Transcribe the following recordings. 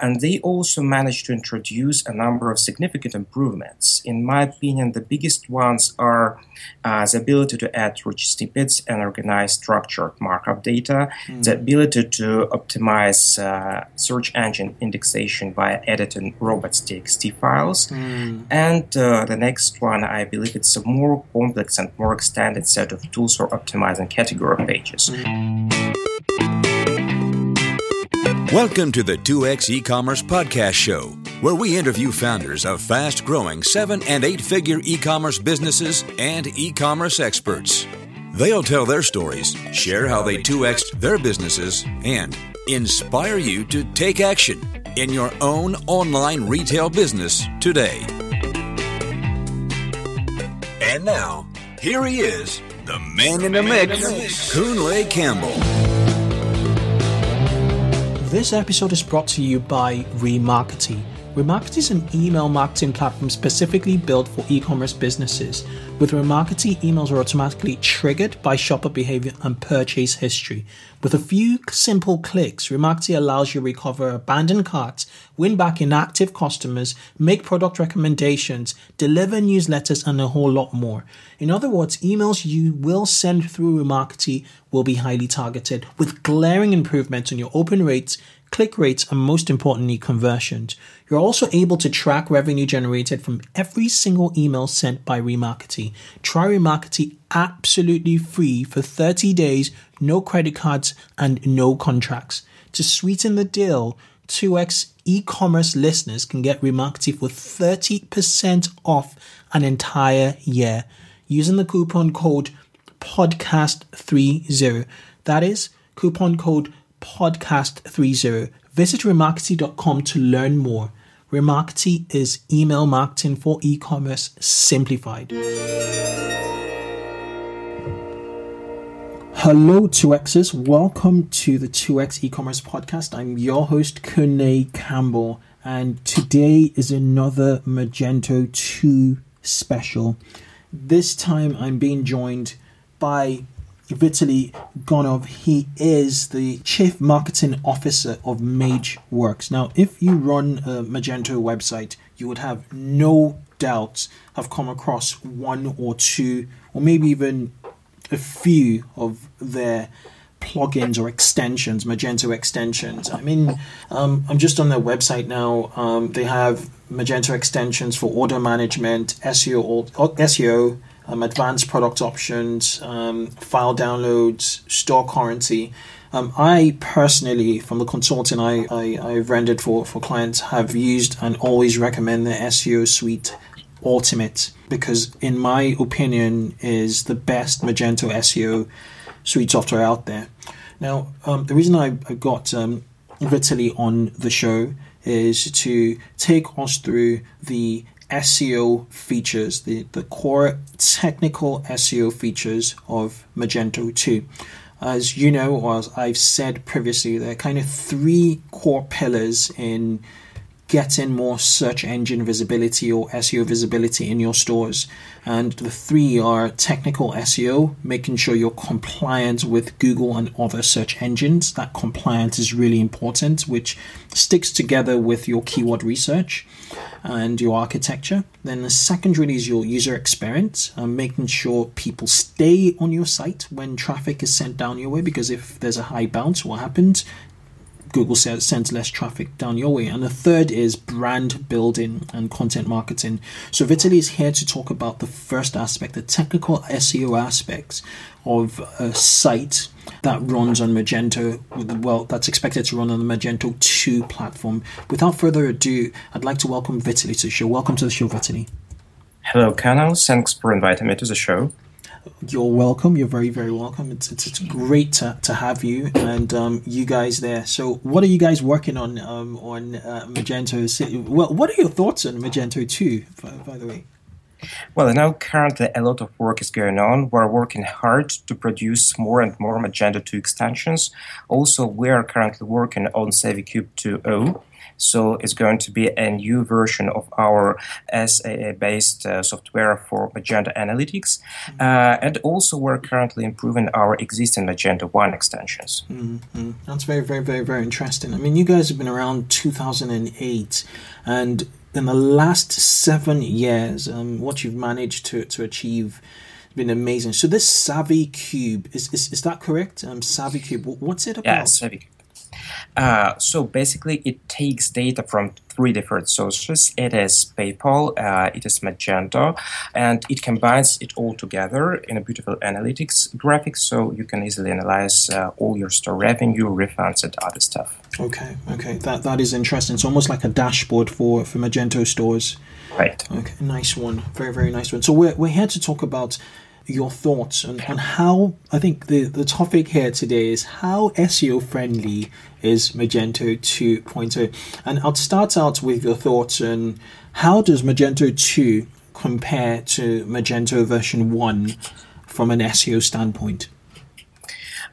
and they also managed to introduce a number of significant improvements. In my opinion, the biggest ones are uh, the ability to add rich snippets and organize structured markup data, mm. the ability to optimize uh, search engine indexation via editing robots.txt files, mm. and uh, the next one, I believe it's a more complex and more extended set of tools for optimizing category pages. Mm. Welcome to the 2x e-commerce podcast show, where we interview founders of fast-growing 7 and 8-figure e-commerce businesses and e-commerce experts. They'll tell their stories, share how they 2x their businesses, and inspire you to take action in your own online retail business today. And now, here he is, the man in the mix, Kunle Campbell. This episode is brought to you by Remarkety. Remarkety is an email marketing platform specifically built for e commerce businesses. With Remarkety, emails are automatically triggered by shopper behavior and purchase history. With a few simple clicks, Remarkety allows you to recover abandoned carts, win back inactive customers, make product recommendations, deliver newsletters, and a whole lot more. In other words, emails you will send through Remarkety will be highly targeted with glaring improvements on your open rates, click rates, and most importantly, conversions. You're also able to track revenue generated from every single email sent by Remarkety. Try Remarkety absolutely free for 30 days, no credit cards, and no contracts. To sweeten the deal, 2x e-commerce listeners can get Remarkety for 30% off an entire year using the coupon code podcast30. That is coupon code podcast30. Visit remarkety.com to learn more. Remarkety is email marketing for e commerce simplified. Hello, 2Xers. Welcome to the 2X e commerce podcast. I'm your host, Kunle Campbell, and today is another Magento 2 special. This time I'm being joined by Vitaly Gonkov. He is the Chief Marketing Officer of MageWorx. Now, if you run a Magento website, you would have no doubt have come across one or two, or maybe even a few of their plugins or extensions, Magento extensions. I mean, um, I'm just on their website now. Um, they have Magento extensions for order management, SEO, SEO um, advanced product options, um, file downloads, store currency. Um, I personally, from the consulting I, I, I've rendered for, for clients, have used and always recommend the SEO Suite Ultimate because, in my opinion, is the best Magento SEO suite software out there. Now, um, the reason I, I got um, Vitaly on the show is to take us through the SEO features, the, the core technical SEO features of Magento 2. As you know, or as I've said previously, there are kind of three core pillars in getting more search engine visibility or SEO visibility in your stores. And the three are technical SEO, making sure you're compliant with Google and other search engines. That compliance is really important, which sticks together with your keyword research and your architecture. Then the second really is your user experience, uh, making sure people stay on your site when traffic is sent down your way. Because if there's a high bounce, what happens? Google sends less traffic down your way. And the third is brand building and content marketing. So Vitaly is here to talk about the first aspect, the technical SEO aspects of a site that runs on Magento, well, that's expected to run on the Magento 2 platform. Without further ado, I'd like to welcome Vitaly to the show. Welcome to the show, Vitaly. Hello, Kunle. Thanks for inviting me to the show. You're welcome. You're very, very welcome. It's it's, it's great to, to have you and um, you guys there. So, what are you guys working on um, on uh, Magento? Well, what are your thoughts on Magento 2, by, by the way? Well, now currently a lot of work is going on. We're working hard to produce more and more Magento 2 extensions. Also, we are currently working on SavvyCube 2.0. So it's going to be a new version of our SaaS-based uh, software for Magento Analytics. Mm-hmm. Uh, and also, we're currently improving our existing Magento 1 extensions. Mm-hmm. That's very, very, very, very interesting. I mean, you guys have been around 2008, and in the last seven years, um, what you've managed to, to achieve has been amazing. So this SavvyCube is is, is that correct? Um, SavvyCube, what's it about? Yeah, Savvy. Uh, so basically, it takes data from three different sources. It is PayPal, uh, it is Magento, and it combines it all together in a beautiful analytics graphic so you can easily analyze uh, all your store revenue, refunds, and other stuff. Okay, okay, that that is interesting. It's almost like a dashboard for for Magento stores. Right. Okay, nice one. Very very nice one. So we're we're here to talk about your thoughts on, on how I think the, the topic here today is how SEO friendly is Magento 2.0. And I'll start out with your thoughts on how does Magento 2 compare to Magento version 1 from an SEO standpoint?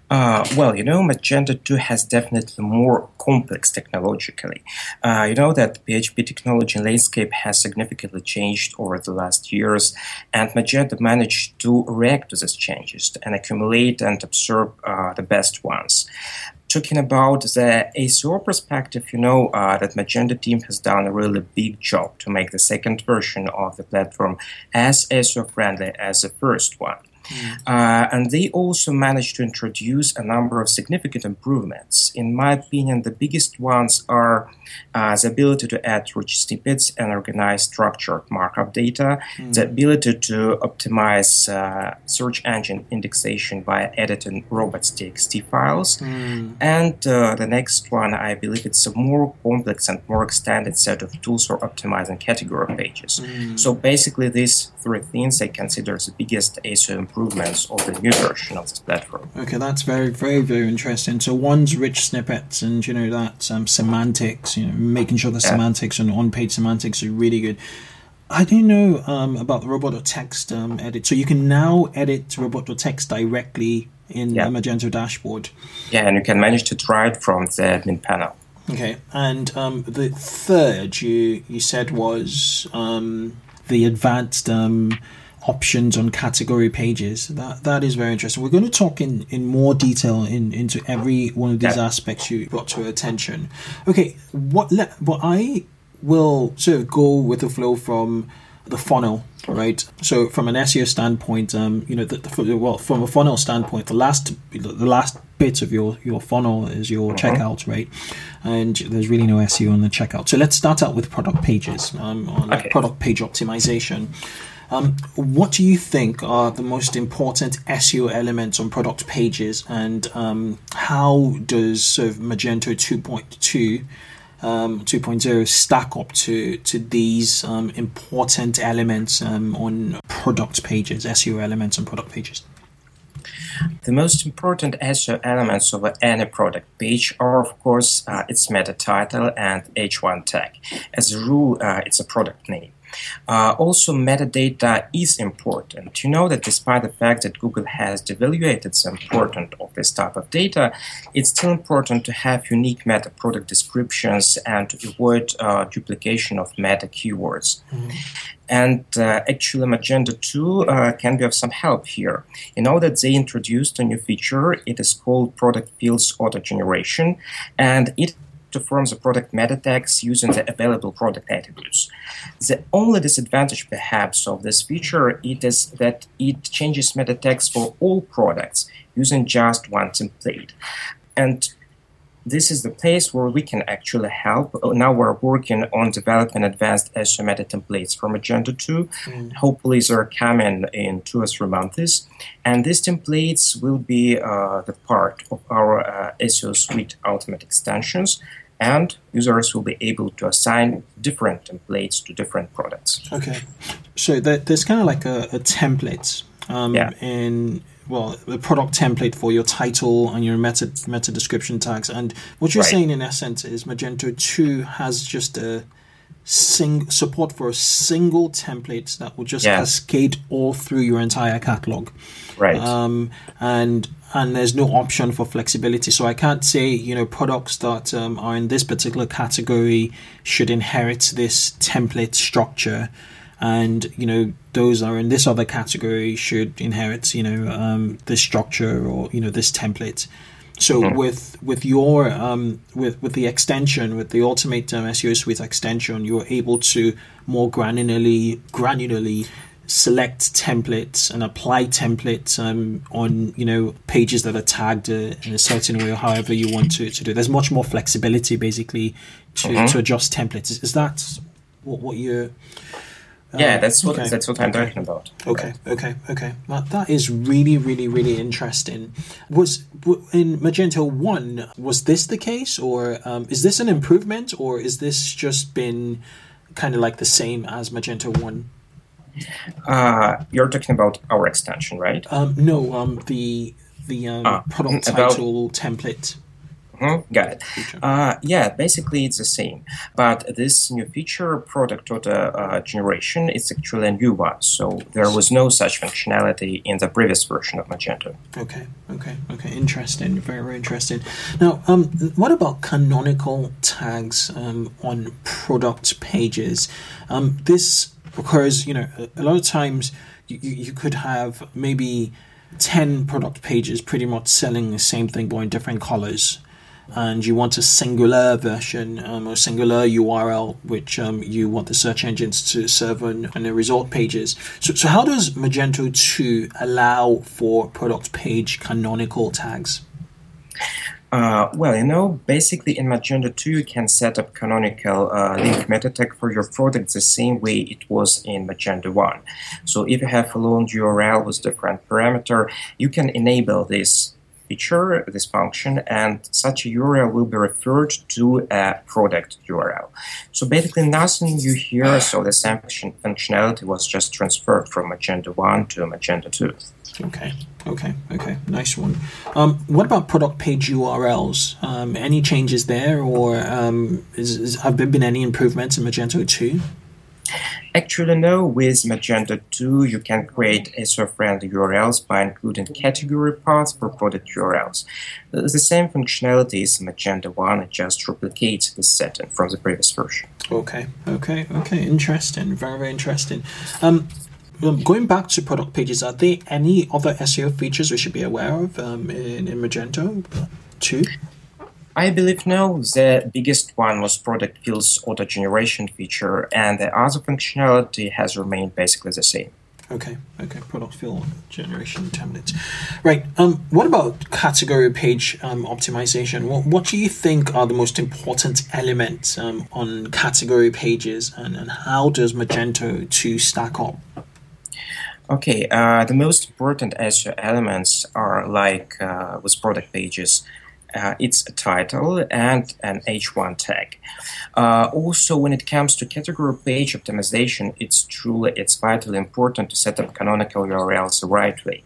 Uh, well, you know, Magento 2 has definitely more complex technologically. Uh, you know that PHP technology landscape has significantly changed over the last years, and Magento managed to react to these changes and accumulate and absorb uh, the best ones. Talking about the SEO perspective, you know uh, that Magento team has done a really big job to make the second version of the platform as SEO friendly as the first one. Uh, and they also managed to introduce a number of significant improvements. In my opinion, the biggest ones are uh, the ability to add rich snippets and organize structured markup data, mm. the ability to optimize uh, search engine indexation by editing robots.txt files, mm. and uh, the next one, I believe it's a more complex and more extended set of tools for optimizing category pages. Mm. So basically, these three things I consider the biggest SEO improvements improvements of the new version of this platform. Okay, that's very, very, very interesting. So one's rich snippets and you know that um, semantics, you know, making sure the yeah. semantics and on-page semantics are really good. I don't know um, about the robot.txt um, edit. So you can now edit robot.txt directly in yeah. the Magento dashboard. Yeah, and you can manage to try it from the admin panel. Okay, and um, the third you you said was um, the advanced um, options on category pages. That that is very interesting. We're going to talk in, in more detail in into every one of these yeah. aspects you brought to attention. Okay, what let what I will sort of go with the flow from the funnel, right? So from an SEO standpoint, um, you know, the, the, well, from a funnel standpoint, the last the last bit of your your funnel is your uh-huh. checkout, right? And there's really no SEO on the checkout. So let's start out with product pages um, on okay. product page optimization. Um, what do you think are the most important SEO elements on product pages, and um, how does sort of Magento 2.2 um, 2.0 stack up to to these um, important elements um, on product pages, SEO elements on product pages? The most important SEO elements of any product page are, of course, uh, its meta title and H1 tag. As a rule, uh, it's a product name. Uh, also, metadata is important. You know that despite the fact that Google has devaluated the importance of this type of data, it's still important to have unique meta product descriptions and to avoid uh, duplication of meta keywords. Mm-hmm. And uh, actually, Magento 2 uh, can be of some help here. You know that they introduced a new feature. It is called Product Fields Auto Generation, and it to form the product meta tags using the available product attributes. The only disadvantage, perhaps, of this feature it is that it changes meta tags for all products using just one template. And this is the place where we can actually help. Now we're working on developing advanced meta templates for Magento 2. Mm. Hopefully, they're coming in two or three months. And these templates will be uh, the part of our uh, SEO Suite Ultimate extensions and users will be able to assign different templates to different products. Okay, so there's kind of like a, a template um, yeah. in well the product template for your title and your meta meta description tags. And what you're right. saying in essence is Magento two has just a sing support for a single template that will just Yeah. cascade all through your entire catalog Right. um, and and there's no option for flexibility. So I can't say you know products that um, are in this particular category should inherit this template structure, and you know those are in this other category should inherit you know um, this structure or you know this template. So with with your um, with with the extension with the Ultimate um, SEO Suite extension, you're able to more granularly granularly select templates and apply templates um, on you know pages that are tagged uh, in a certain way or however you want to, to do. There's much more flexibility basically to, to adjust templates. Is, is that what, what you're? Yeah, that's what okay. that's what I'm Okay. talking about. Okay, okay, okay. That, that is really, really, really interesting. Was in Magento One was this the case, or um, is this an improvement, or is this just been kind of like the same as Magento One? Uh, you're talking about our extension, right? Um, no, um, the the um, Ah, product about- title template. Mhm, Got it. Uh, yeah, basically it's the same. But this new feature, product order uh, generation, is actually a new one. So there was no such functionality in the previous version of Magento. Okay, okay, okay. Interesting. Very, very interesting. Now, um, what about canonical tags um, on product pages? Um, this occurs, you know, a, lot of times you, you, you could have maybe 10 product pages pretty much selling the same thing but in different colors. And you want a singular version um, or singular URL, which um, you want the search engines to serve on, on the result pages. So, so how does Magento 2 allow for product page canonical tags? Uh, well, you know, basically in Magento 2, you can set up canonical uh, link meta tag for your product the same way it was in Magento 1. So if you have a long URL with different parameter, you can enable this feature, this function, and such a URL will be referred to a product URL. So basically nothing new here, so the same function- functionality was just transferred from Magento 1 to Magento 2. Okay, okay, okay. Nice one. Um, what about product page URLs? Um, any changes there, or um, is, is, have there been any improvements in Magento 2? Actually, no. With Magento 2, you can create SEO-friendly URLs by including category paths for product URLs. The the same functionality as Magento 1, it just replicates this setting from the previous version. Okay, okay, okay. Interesting. Very, very interesting. Um, um, going back to product pages, are there any other SEO features we should be aware of um, in, in Magento 2? I believe no. The biggest one was product fields auto generation feature, and the other functionality has remained basically the same. Okay, okay, product field generation templates. Right. Um, what about category page um, optimization? What, what do you think are the most important elements um, on category pages, and, and how does Magento 2 stack up? Okay, uh, the most important SEO elements are like uh, with product pages. Uh, it's a title and an H1 tag. Uh, also, when it comes to category page optimization, it's truly it's vitally important to set up canonical URLs the right way.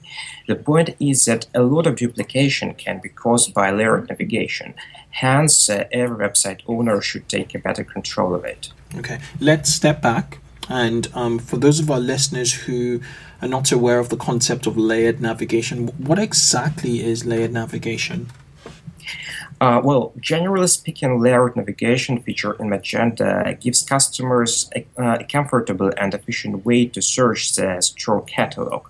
The point is that a lot of duplication can be caused by layered navigation. Hence, uh, every website owner should take a better control of it. Okay, let's step back. And um, for those of our listeners who are not aware of the concept of layered navigation, what exactly is layered navigation? Uh, well, generally speaking, layered navigation feature in Magento gives customers a, uh, a comfortable and efficient way to search the store catalog.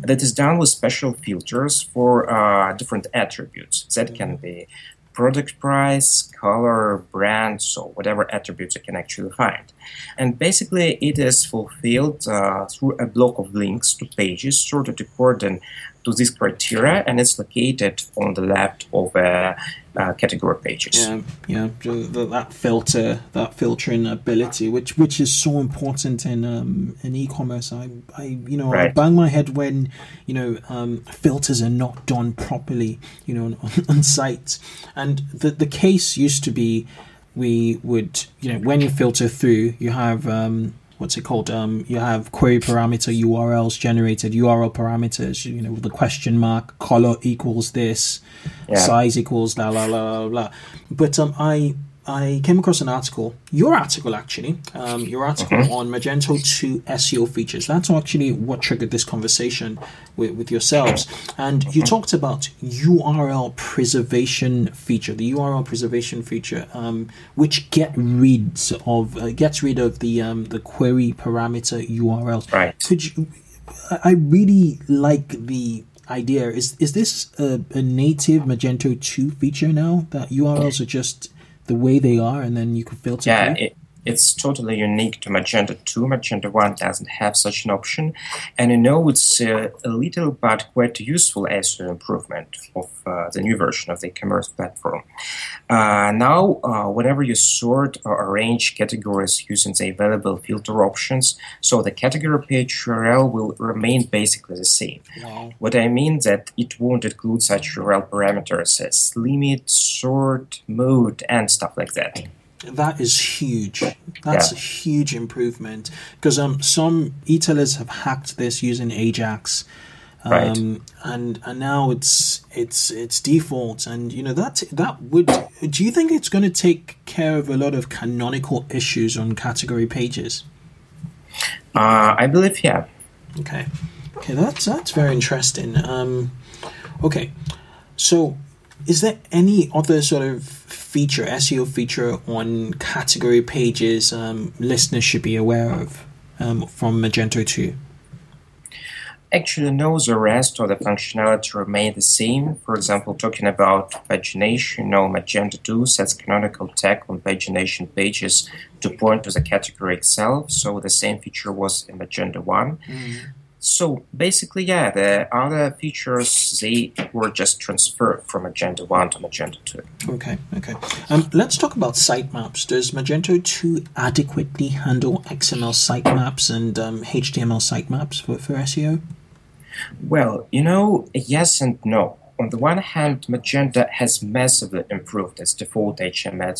That is done with special filters for uh, different attributes. That can be product price, color, brand, so whatever attributes you can actually find. And basically, it is fulfilled uh, through a block of links to pages sorted according to this criteria, and it's located on the left of uh, uh, category pages. Yeah, yeah, that filter, that filtering ability, which which is so important in um, in e-commerce. I, I you know, I bang my head when you know um, filters are not done properly, you know, on, on sites. And the the case used to be, we would, you know, when you filter through, you have. Um, What's it called? Um, you have query parameter URLs generated, URL parameters, you know, with the question mark, color equals this, Yeah. size equals la la la la la. But um, I I came across an article, your article actually, um, your article mm-hmm. on Magento 2 SEO features. That's actually what triggered this conversation with, with yourselves. And you mm-hmm. talked about URL preservation feature, the URL preservation feature, um, which get rid of uh, gets rid of the um, the query parameter URLs. Right. Could you? I really like the idea. Is is this a, a native Magento 2 feature now that URLs are just the way they are, and then you can filter. Yeah, it, it's totally unique to Magento 2. Magento 1 doesn't have such an option, and I know it's uh, a little but quite useful as an improvement of uh, the new version of the e-commerce platform. Uh, now, uh, whenever you sort or arrange categories using the available filter options, so the category page URL will remain basically the same. What I mean that it won't include such URL parameters as limit, sort, mode, and stuff like that. That is huge. That's yeah. a huge improvement because um, some e-tailers have hacked this using Ajax, um, right. and and now it's it's it's default, and you know that that would. Do you think it's going to take care of a lot of canonical issues on category pages? Uh, I believe yeah. Okay, okay, that's that's very interesting. Um, okay, so is there any other sort of feature, SEO feature on category pages um, listeners should be aware of um, from Magento 2? Actually, no, the rest of the functionality remain the same. For example, talking about pagination, no, Magento 2 sets canonical tag on pagination pages to point to the category itself, so the same feature was in Magento 1. Mm. So basically, yeah, the other features they were just transferred from Magento 1 to Magento 2. Okay, okay. Um, let's talk about sitemaps. Does Magento 2 adequately handle XML sitemaps and um, HTML sitemaps for, for SEO? Well, you know, yes and no. On the one hand, Magento has massively improved its default HTML,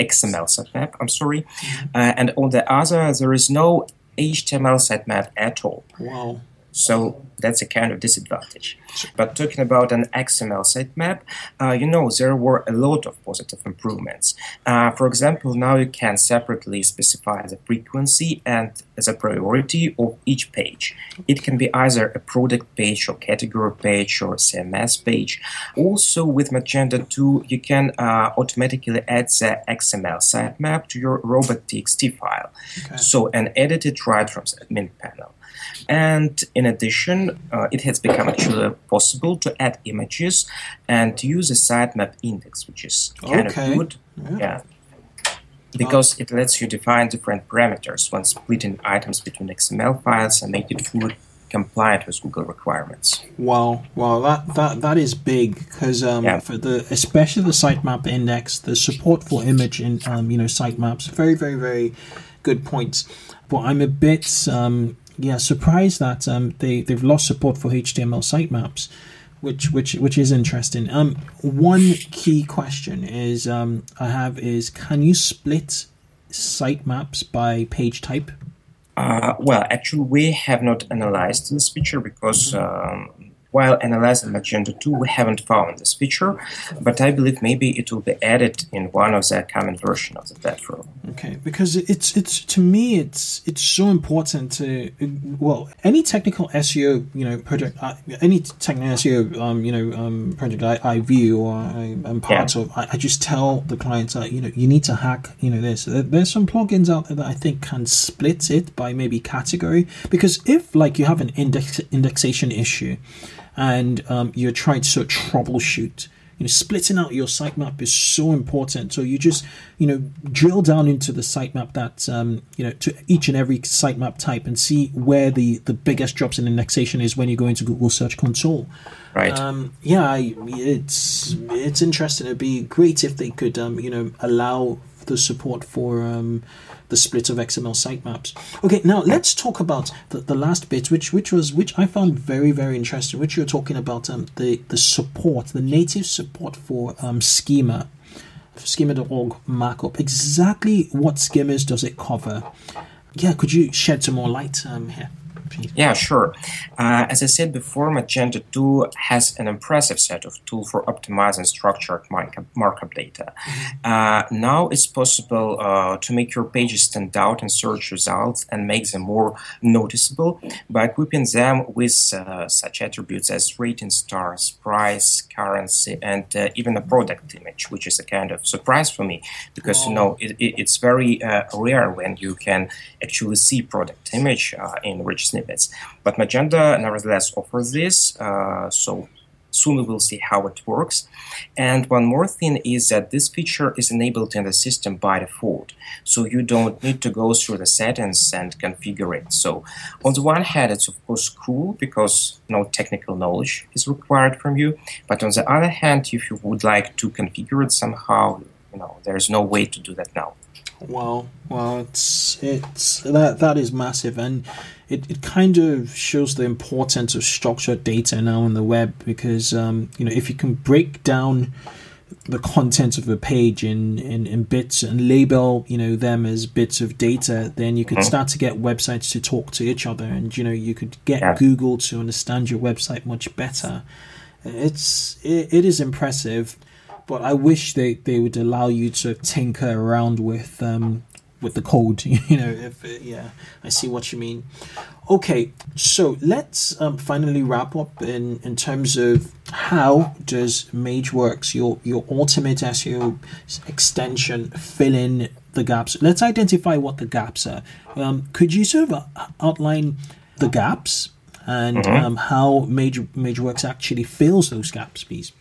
XML sitemap, I'm sorry, mm-hmm. uh, and on the other, there is no HTML sitemap at all. Wow. So that's a kind of disadvantage. But talking about an XML sitemap, uh, you know, there were a lot of positive improvements. Uh, for example, now you can separately specify the frequency and the priority of each page. It can be either a product page or category page or CMS page. Also, with Magento 2, you can uh, automatically add the XML sitemap to your robot.txt file. Okay. So, and edit it right from the admin panel. And in addition, uh, it has become actually possible to add images and use a sitemap index, which is kind okay. of good. Yeah. yeah. Because it lets you define different parameters when splitting items between XML files and make it fully compliant with Google requirements. Wow, wow, that that that is big because um, yeah. for the especially the sitemap index, the support for image in um, you know sitemaps, very very very good points. But I'm a bit um, yeah, surprised that um, they they've lost support for HTML sitemaps, which which which is interesting. Um, one key question is um, I have is can you split sitemaps by page type? Uh, well, actually, we have not analyzed this feature because um, while analyzing Magento 2, we haven't found this feature, but I believe maybe it will be added in one of the coming version of the platform. Okay, because it's it's to me it's it's so important to well any technical SEO you know project uh, any technical SEO um, you know um, project I, I view or I, am part yeah. of I, I, just tell the clients that you know you need to hack you know this there's some plugins out there that I think can split it by maybe category because if like you have an index indexation issue and um, you're trying to sort of troubleshoot. You know, splitting out your sitemap is so important. So you just, you know, drill down into the sitemap that, um, you know, to each and every sitemap type and see where the, the biggest drops in indexation is when you go into Google Search Console. Right. Um, yeah, I, it's it's interesting. It'd be great if they could, um, you know, allow the support for um, the split of XML sitemaps. Okay, now let's talk about the, the last bit, which which was which I found very very interesting. Which you're talking about um, the the support, the native support for um, schema, schema.org markup. Exactly what schemas does it cover? Yeah, could you shed some more light um, here? Yeah, sure. Uh, as I said before, Magento 2 has an impressive set of tools for optimizing structured markup, markup data. Mm-hmm. Uh, now it's possible uh, to make your pages stand out in search results and make them more noticeable by equipping them with uh, such attributes as rating stars, price, currency, and uh, even a product image, which is a kind of surprise for me because, oh. you know, it, it, it's very uh, rare when you can actually see product image in rich But Magento, nevertheless offers this, uh, so soon we will see how it works. And one more thing is that this feature is enabled in the system by default, so you don't need to go through the settings and configure it. So on the one hand, it's of course cool because no technical knowledge is required from you, but on the other hand, if you would like to configure it somehow, you know, there's no way to do that now. Wow, well, it's it's that that is massive, and it, it kind of shows the importance of structured data now on the web because um, you know if you can break down the content of a page in, in, in bits and label you know them as bits of data then you could mm-hmm. start to get websites to talk to each other and you know you could get yeah. google to understand your website much better it's it, it is impressive but I wish they, they would allow you to tinker around with um, with the code. You know, if yeah, I see what you mean. Okay, so let's um, finally wrap up in in terms of how does MageWorx, your your ultimate SEO extension, fill in the gaps? Let's identify what the gaps are. Um, could you sort of outline the gaps and mm-hmm. um, how Mage MageWorx actually fills those gaps, please?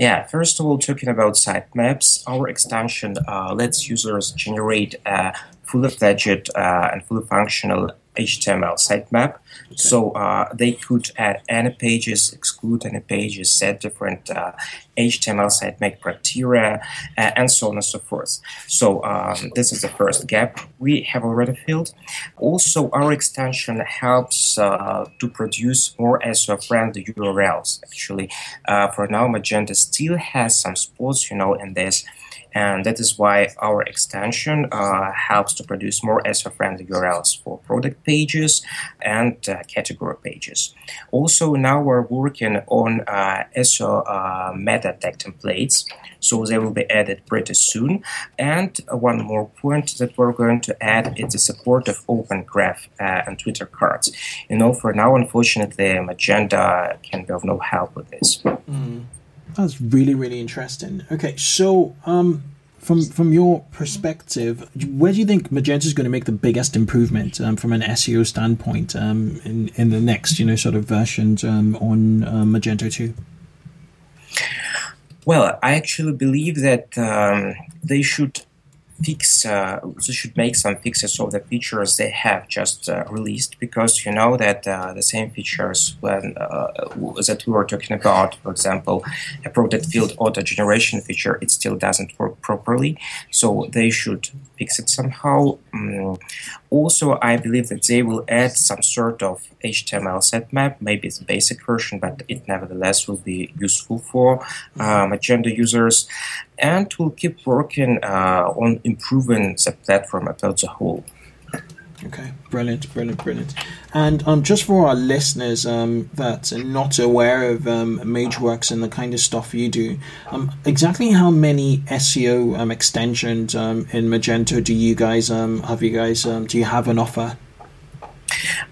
Yeah, first of all, talking about sitemaps, our extension uh, lets users generate a fully fledged uh, and fully functional HTML sitemap. Okay. So uh, they could add any pages, exclude any pages, set different uh, HTML sitemap criteria, uh, and so on and so forth. So um, this is the first gap we have already filled. Also, our extension helps uh, to produce more SEO-friendly URLs. Actually, uh, for now, Magento still has some spots, you know, in this and that is why our extension uh, helps to produce more SEO-friendly URLs for product pages and uh, category pages. Also, now we're working on uh, SEO uh, meta tag templates, so they will be added pretty soon. And one more point that we're going to add is the support of Open Graph uh, and Twitter cards. You know, for now, unfortunately, Magento can be of no help with this. Mm. That's really really interesting. Okay, so um, from from your perspective, where do you think Magento is going to make the biggest improvement um, from an SEO standpoint um, in in the next you know sort of versions um, on uh, Magento two? Well, I actually believe that um, they should fix uh, they should make some fixes of the features they have just uh, released because you know that uh, the same features when uh, that we were talking about for example a product field auto generation feature it still doesn't work properly. So they should fix it somehow um, also i believe that they will add some sort of html sitemap maybe it's a basic version but it nevertheless will be useful for uh, magento users and we'll keep working uh, on improving the platform as a whole. Okay, brilliant, brilliant, brilliant. And um, just for our listeners um, that are not aware of um, MageWorx and the kind of stuff you do, um, exactly how many SEO um, extensions um, in Magento do you guys um, have? You guys um, do you have an offer?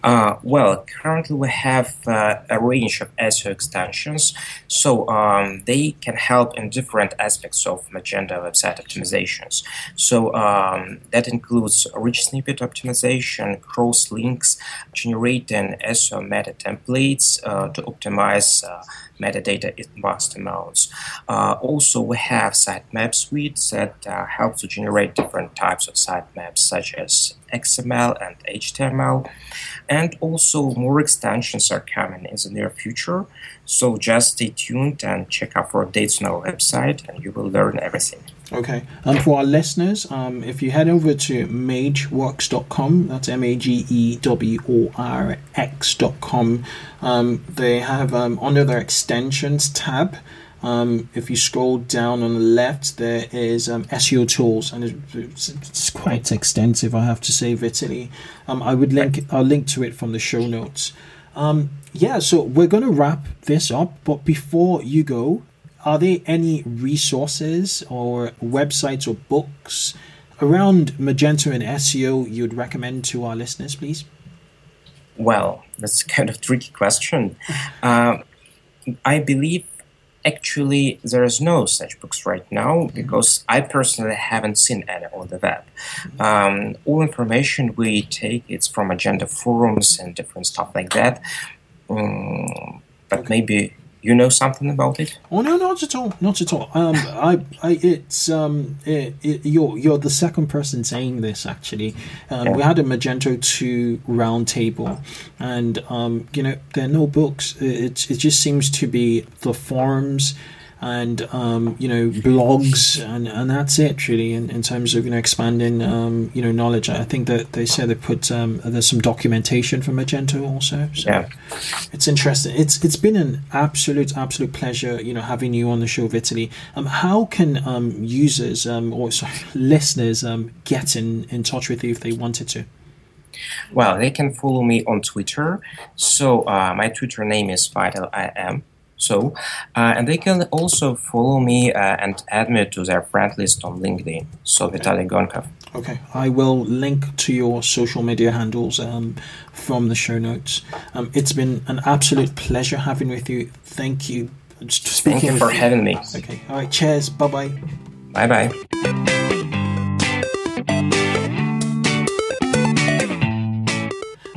Uh, well, currently we have uh, a range of SEO extensions, so um, they can help in different aspects of Magento website optimizations. So um, that includes rich snippet optimization, cross links, generating SEO meta templates uh, to optimize uh, metadata in master modes. Uh, also, we have sitemap suites that uh, help to generate different types of sitemaps, such as XML and HTML. And also, more extensions are coming in the near future. So just stay tuned and check out for updates on our website, and you will learn everything. Okay. And for our listeners, um, if you head over to mageworx.com, that's M A G E W O R X.com, um, they have um, under their extensions tab, Um, if you scroll down on the left, there is um, SEO tools, and it's, it's, quite extensive. I have to say, Vitaly. Um, I would link. I'll link to it from the show notes. Um, yeah, so we're going to wrap this up, but before you go, are there any resources or websites or books around Magento and SEO you'd recommend to our listeners, please? Well, that's kind of tricky question. Uh, I believe actually there is no such books right now because I personally haven't seen any on the web. Um, all information we take it's from Magento forums and different stuff like that. Um, but maybe you know something about it? Oh no, not at all, not at all. Um, I, I, it's um, it, it, you're you're the second person saying this. Actually, um, yeah. we had a Magento two roundtable, and um, you know there are no books. It it just seems to be the forums and um, you know blogs and, and that's it really in, in terms of you know expanding um, you know knowledge. I think that they say they put um, there's some documentation from Magento also so yeah. it's interesting. It's it's been an absolute absolute pleasure you know having you on the show Vitaly. Um, how can um, users um, or sorry, listeners um, get in, in touch with you if they wanted to? Well they can follow me on Twitter. So uh, my Twitter name is Vital I am so, uh, and they can also follow me uh, and add me to their friend list on LinkedIn. So, Vitaly Gonkov. Okay, I will link to your social media handles um, from the show notes. Um, it's been an absolute pleasure having with you. Thank you. Thank you for you. having me. Okay, all right. Cheers. Bye bye. Bye bye.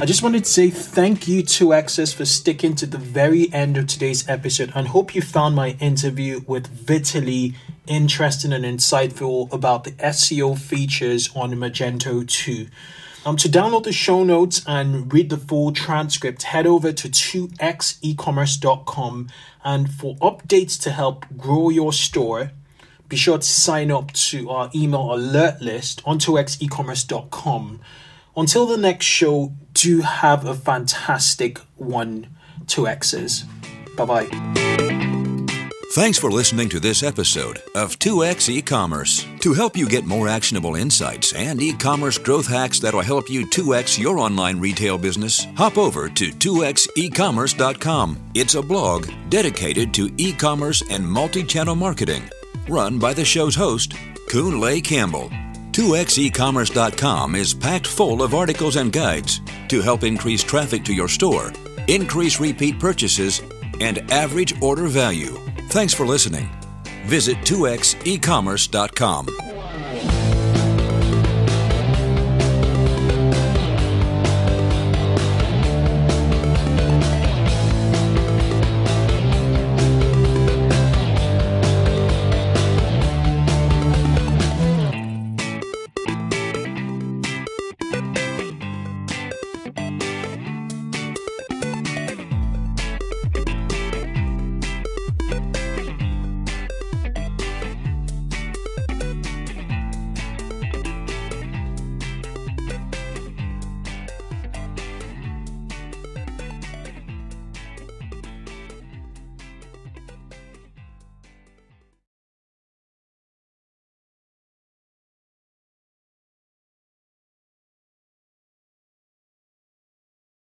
I just wanted to say thank you to Access for sticking to the very end of today's episode and hope you found my interview with Vitaly interesting and insightful about the SEO features on Magento 2. Um, to download the show notes and read the full transcript, head over to 2xecommerce.com and for updates to help grow your store, be sure to sign up to our email alert list on 2xecommerce.com. Until the next show, do have a fantastic one, 2X's. Bye bye. Thanks for listening to this episode of 2x e-commerce. To help you get more actionable insights and e-commerce growth hacks that'll help you 2x your online retail business, hop over to 2xecommerce.com. It's a blog dedicated to e-commerce and multi-channel marketing, run by the show's host, Kunle Campbell. 2xecommerce.com is packed full of articles and guides to help increase traffic to your store, increase repeat purchases, and average order value. Thanks for listening. Visit 2xecommerce.com.